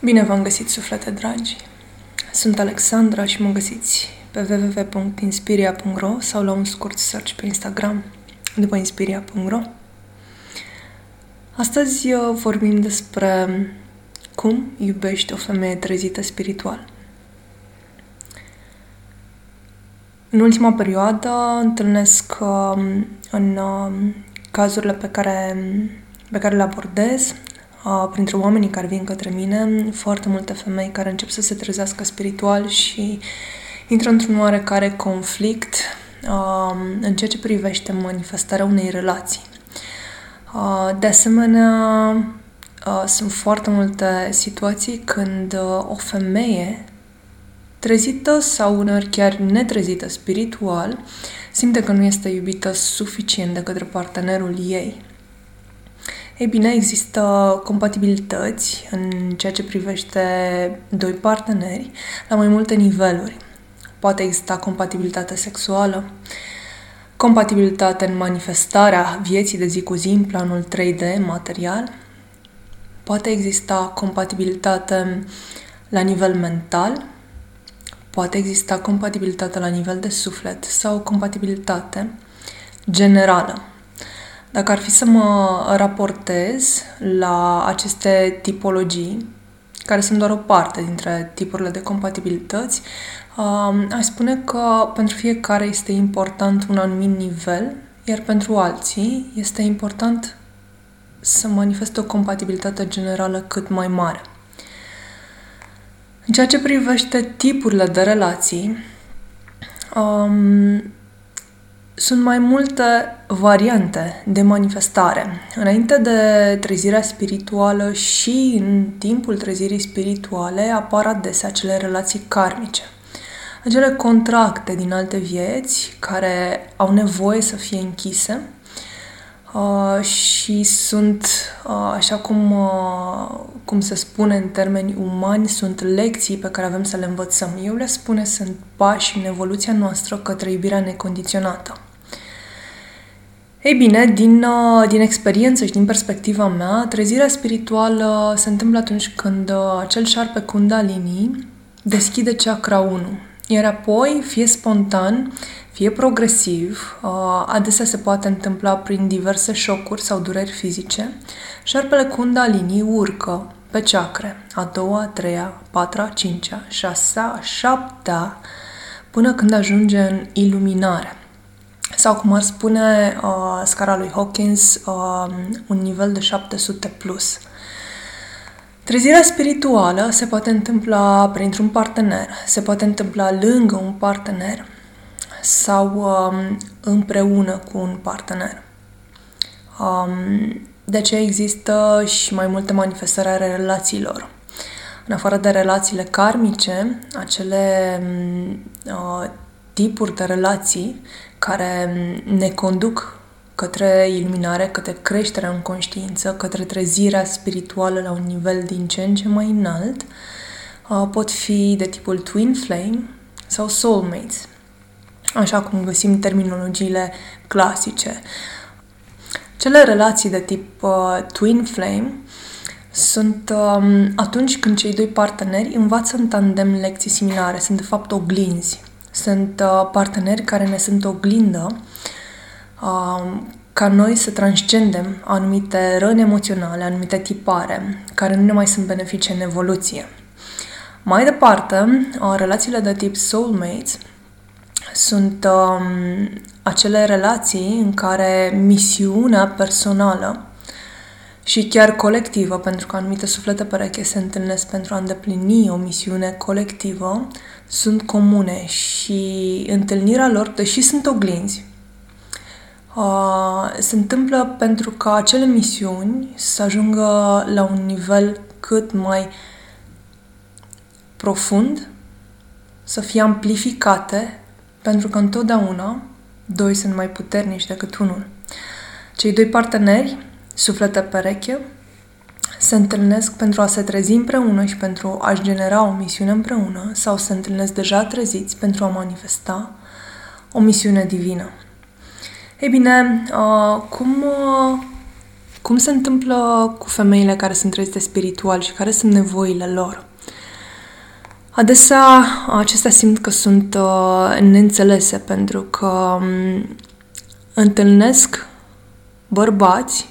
Bine v-am găsit, suflete dragi! Sunt Alexandra și mă găsiți pe www.inspiria.ro sau la un scurt search pe Instagram după inspiria.ro Astăzi uh, vorbim despre cum iubești o femeie trezită spiritual. În ultima perioadă întâlnesc um, în um, cazurile pe care, pe care le abordez printre oamenii care vin către mine, foarte multe femei care încep să se trezească spiritual și intră într-un oarecare conflict în ceea ce privește manifestarea unei relații. De asemenea, sunt foarte multe situații când o femeie trezită sau uneori chiar netrezită spiritual simte că nu este iubită suficient de către partenerul ei. Ei bine, există compatibilități în ceea ce privește doi parteneri la mai multe niveluri. Poate exista compatibilitate sexuală, compatibilitate în manifestarea vieții de zi cu zi în planul 3D material, poate exista compatibilitate la nivel mental, poate exista compatibilitate la nivel de suflet sau compatibilitate generală. Dacă ar fi să mă raportez la aceste tipologii, care sunt doar o parte dintre tipurile de compatibilități, uh, aș spune că pentru fiecare este important un anumit nivel, iar pentru alții este important să manifeste o compatibilitate generală cât mai mare. În ceea ce privește tipurile de relații, um, sunt mai multe variante de manifestare. Înainte de trezirea spirituală și în timpul trezirii spirituale apar adesea acele relații karmice. Acele contracte din alte vieți care au nevoie să fie închise uh, și sunt, uh, așa cum, uh, cum se spune în termeni umani, sunt lecții pe care avem să le învățăm. Eu le spune sunt pași în evoluția noastră către iubirea necondiționată. Ei bine, din, uh, din experiență și din perspectiva mea, trezirea spirituală se întâmplă atunci când uh, acel șarpe Kundalini deschide chakra 1. Iar apoi, fie spontan, fie progresiv, uh, adesea se poate întâmpla prin diverse șocuri sau dureri fizice, șarpele Kundalini urcă pe chakre, a doua, a treia, a patra, a cincea, șasea, a șaptea, până când ajunge în iluminare sau cum ar spune uh, scara lui Hawkins, uh, un nivel de 700 plus. Trezirea spirituală se poate întâmpla printr-un partener, se poate întâmpla lângă un partener sau um, împreună cu un partener. Um, de aceea există și mai multe manifestări ale relațiilor. În afară de relațiile karmice, acele um, uh, tipuri de relații care ne conduc către iluminare, către creșterea în conștiință, către trezirea spirituală la un nivel din ce în ce mai înalt, uh, pot fi de tipul twin flame sau soulmates, așa cum găsim terminologiile clasice. Cele relații de tip uh, twin flame sunt um, atunci când cei doi parteneri învață în tandem lecții similare, sunt de fapt oglinzi sunt uh, parteneri care ne sunt oglindă uh, ca noi să transcendem anumite răni emoționale, anumite tipare, care nu ne mai sunt benefice în evoluție. Mai departe, uh, relațiile de tip soulmates sunt um, acele relații în care misiunea personală și chiar colectivă, pentru că anumite suflete pereche se întâlnesc pentru a îndeplini o misiune colectivă, sunt comune și întâlnirea lor, deși sunt oglinzi, uh, se întâmplă pentru ca acele misiuni să ajungă la un nivel cât mai profund, să fie amplificate, pentru că întotdeauna doi sunt mai puternici decât unul. Cei doi parteneri suflete pereche, se întâlnesc pentru a se trezi împreună și pentru a-și genera o misiune împreună sau se întâlnesc deja treziți pentru a manifesta o misiune divină. Ei bine, cum, Cum se întâmplă cu femeile care sunt trezite spiritual și care sunt nevoile lor? Adesea acestea simt că sunt uh, neînțelese pentru că um, întâlnesc bărbați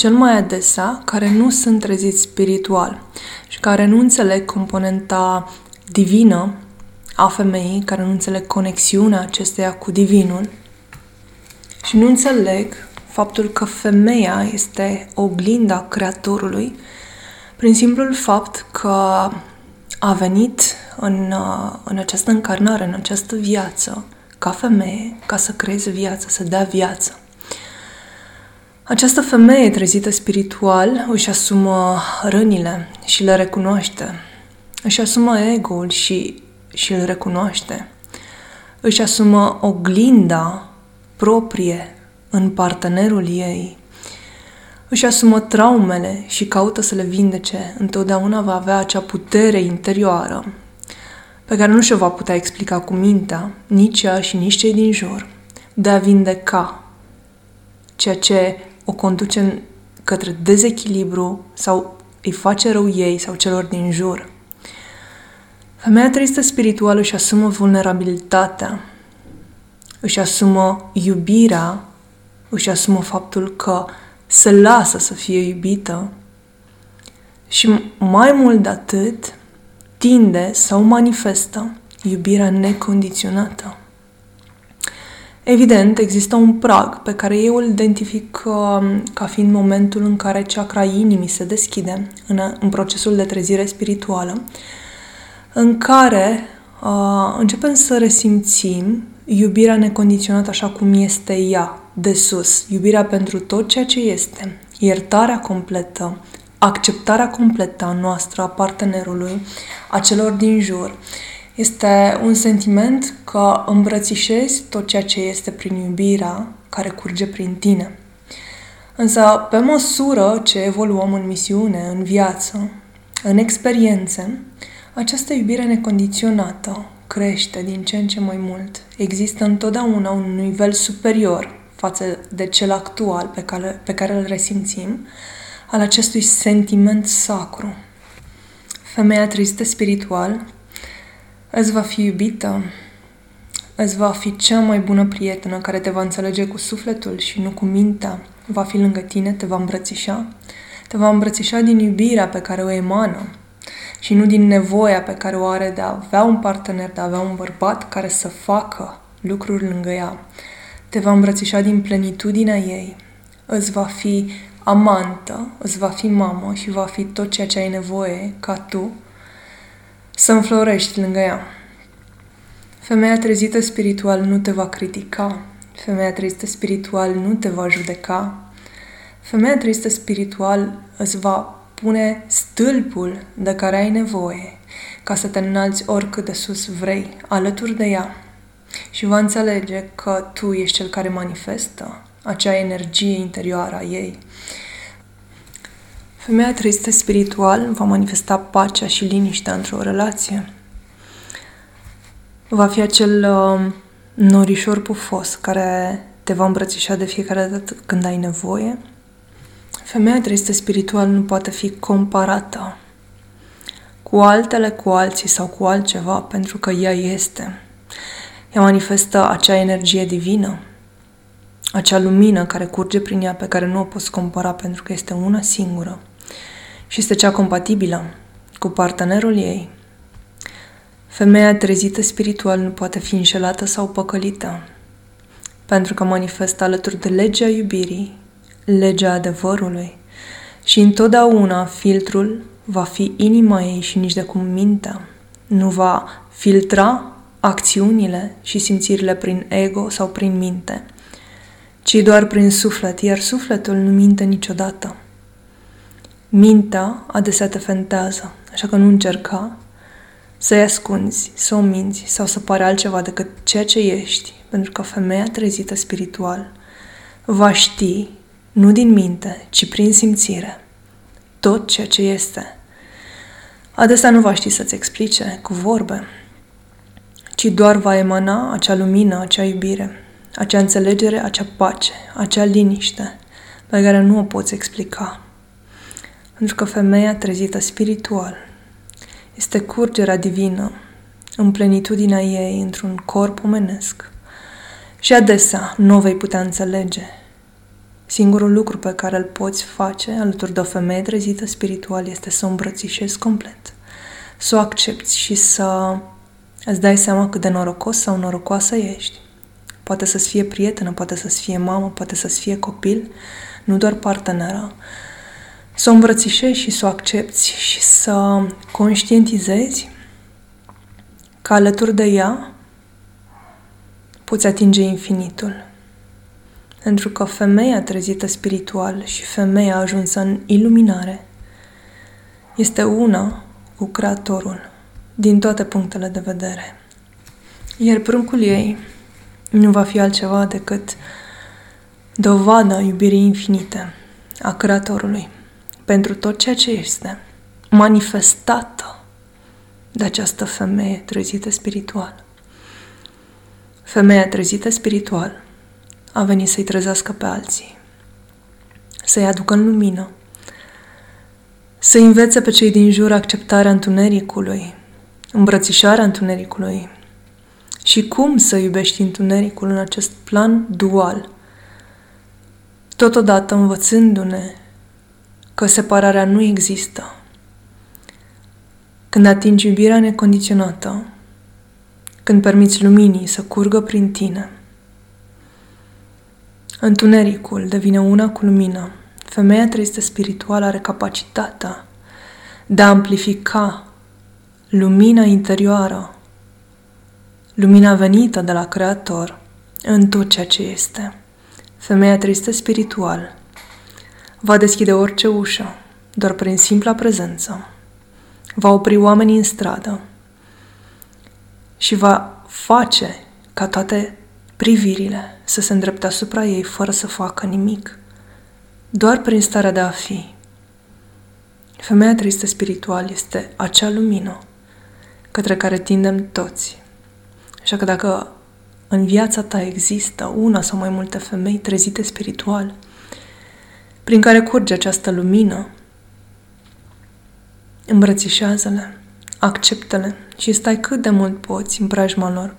cel mai adesea care nu sunt treziți spiritual și care nu înțeleg componenta divină a femeii, care nu înțeleg conexiunea acesteia cu divinul și nu înțeleg faptul că femeia este oglinda Creatorului prin simplul fapt că a venit în, în această încarnare, în această viață, ca femeie, ca să creeze viață, să dea viață. Această femeie trezită spiritual își asumă rănile și le recunoaște. Își asumă ego-ul și, și îl recunoaște. Își asumă oglinda proprie în partenerul ei. Își asumă traumele și caută să le vindece. Întotdeauna va avea acea putere interioară pe care nu și-o va putea explica cu mintea, nici ea și nici cei din jur, de a vindeca ceea ce o conduce către dezechilibru sau îi face rău ei sau celor din jur. Femeia tristă spirituală își asumă vulnerabilitatea, își asumă iubirea, își asumă faptul că se lasă să fie iubită și mai mult de atât tinde sau manifestă iubirea necondiționată. Evident, există un prag pe care eu îl identific um, ca fiind momentul în care chakra inimii se deschide în, în procesul de trezire spirituală, în care uh, începem să resimțim iubirea necondiționată așa cum este ea, de sus, iubirea pentru tot ceea ce este, iertarea completă, acceptarea completă a noastră, a partenerului, a celor din jur este un sentiment că îmbrățișezi tot ceea ce este prin iubirea care curge prin tine. Însă, pe măsură ce evoluăm în misiune, în viață, în experiențe, această iubire necondiționată crește din ce în ce mai mult. Există întotdeauna un nivel superior față de cel actual pe care, pe care îl resimțim, al acestui sentiment sacru. Femeia tristă spiritual îți va fi iubită, îți va fi cea mai bună prietenă care te va înțelege cu sufletul și nu cu mintea, va fi lângă tine, te va îmbrățișa, te va îmbrățișa din iubirea pe care o emană și nu din nevoia pe care o are de a avea un partener, de a avea un bărbat care să facă lucruri lângă ea. Te va îmbrățișa din plenitudinea ei, îți va fi amantă, îți va fi mamă și va fi tot ceea ce ai nevoie ca tu să înflorești lângă ea. Femeia trezită spiritual nu te va critica. Femeia trezită spiritual nu te va judeca. Femeia trezită spiritual îți va pune stâlpul de care ai nevoie ca să te înalți oricât de sus vrei, alături de ea. Și va înțelege că tu ești cel care manifestă acea energie interioară a ei Femeia tristă spiritual va manifesta pacea și liniștea într-o relație. Va fi acel uh, norișor pufos care te va îmbrățișa de fiecare dată când ai nevoie. Femeia tristă spiritual nu poate fi comparată cu altele, cu alții sau cu altceva, pentru că ea este. Ea manifestă acea energie divină, acea lumină care curge prin ea, pe care nu o poți compara pentru că este una singură și este cea compatibilă cu partenerul ei. Femeia trezită spiritual nu poate fi înșelată sau păcălită, pentru că manifestă alături de legea iubirii, legea adevărului și întotdeauna filtrul va fi inima ei și nici de cum mintea. Nu va filtra acțiunile și simțirile prin ego sau prin minte, ci doar prin suflet, iar sufletul nu minte niciodată. Mintea adesea te fentează, așa că nu încerca să-i ascunzi, să o minți sau să pare altceva decât ceea ce ești, pentru că femeia trezită spiritual va ști, nu din minte, ci prin simțire, tot ceea ce este. Adesea nu va ști să-ți explice cu vorbe, ci doar va emana acea lumină, acea iubire, acea înțelegere, acea pace, acea liniște, pe care nu o poți explica. Pentru că femeia trezită spiritual este curgerea divină în plenitudinea ei într-un corp omenesc. Și adesea nu o vei putea înțelege. Singurul lucru pe care îl poți face alături de o femeie trezită spiritual este să o îmbrățișezi complet, să o accepti și să îți dai seama cât de norocos sau norocoasă ești. Poate să-ți fie prietenă, poate să-ți fie mamă, poate să-ți fie copil, nu doar parteneră. Să o îmbrățișezi și să o accepti și să conștientizezi că alături de ea poți atinge infinitul. Pentru că femeia trezită spiritual și femeia ajunsă în iluminare este una cu Creatorul din toate punctele de vedere. Iar pruncul ei nu va fi altceva decât dovada iubirii infinite a Creatorului pentru tot ceea ce este manifestată de această femeie trezită spiritual. Femeia trezită spiritual a venit să-i trezească pe alții, să-i aducă în lumină, să învețe pe cei din jur acceptarea întunericului, îmbrățișarea întunericului și cum să iubești întunericul în acest plan dual, totodată învățându-ne că separarea nu există. Când atingi iubirea necondiționată, când permiți luminii să curgă prin tine, întunericul devine una cu lumina. Femeia tristă spirituală are capacitatea de a amplifica lumina interioară, lumina venită de la Creator în tot ceea ce este. Femeia tristă spiritual va deschide orice ușă doar prin simpla prezență. Va opri oamenii în stradă și va face ca toate privirile să se îndrepte asupra ei fără să facă nimic, doar prin starea de a fi. Femeia tristă spiritual este acea lumină către care tindem toți. Așa că dacă în viața ta există una sau mai multe femei trezite spiritual, prin care curge această lumină, îmbrățișează-le, acceptă-le și stai cât de mult poți în preajma lor.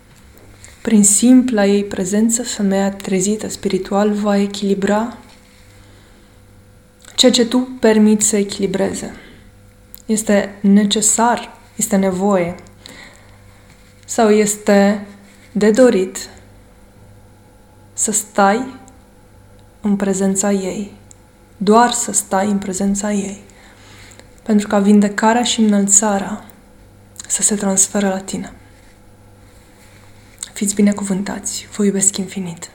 Prin simpla ei prezență, femeia trezită spiritual va echilibra ceea ce tu permiți să echilibreze. Este necesar, este nevoie sau este de dorit să stai în prezența ei, doar să stai în prezența ei, pentru ca vindecarea și înălțarea să se transferă la tine. Fiți binecuvântați, vă iubesc infinit.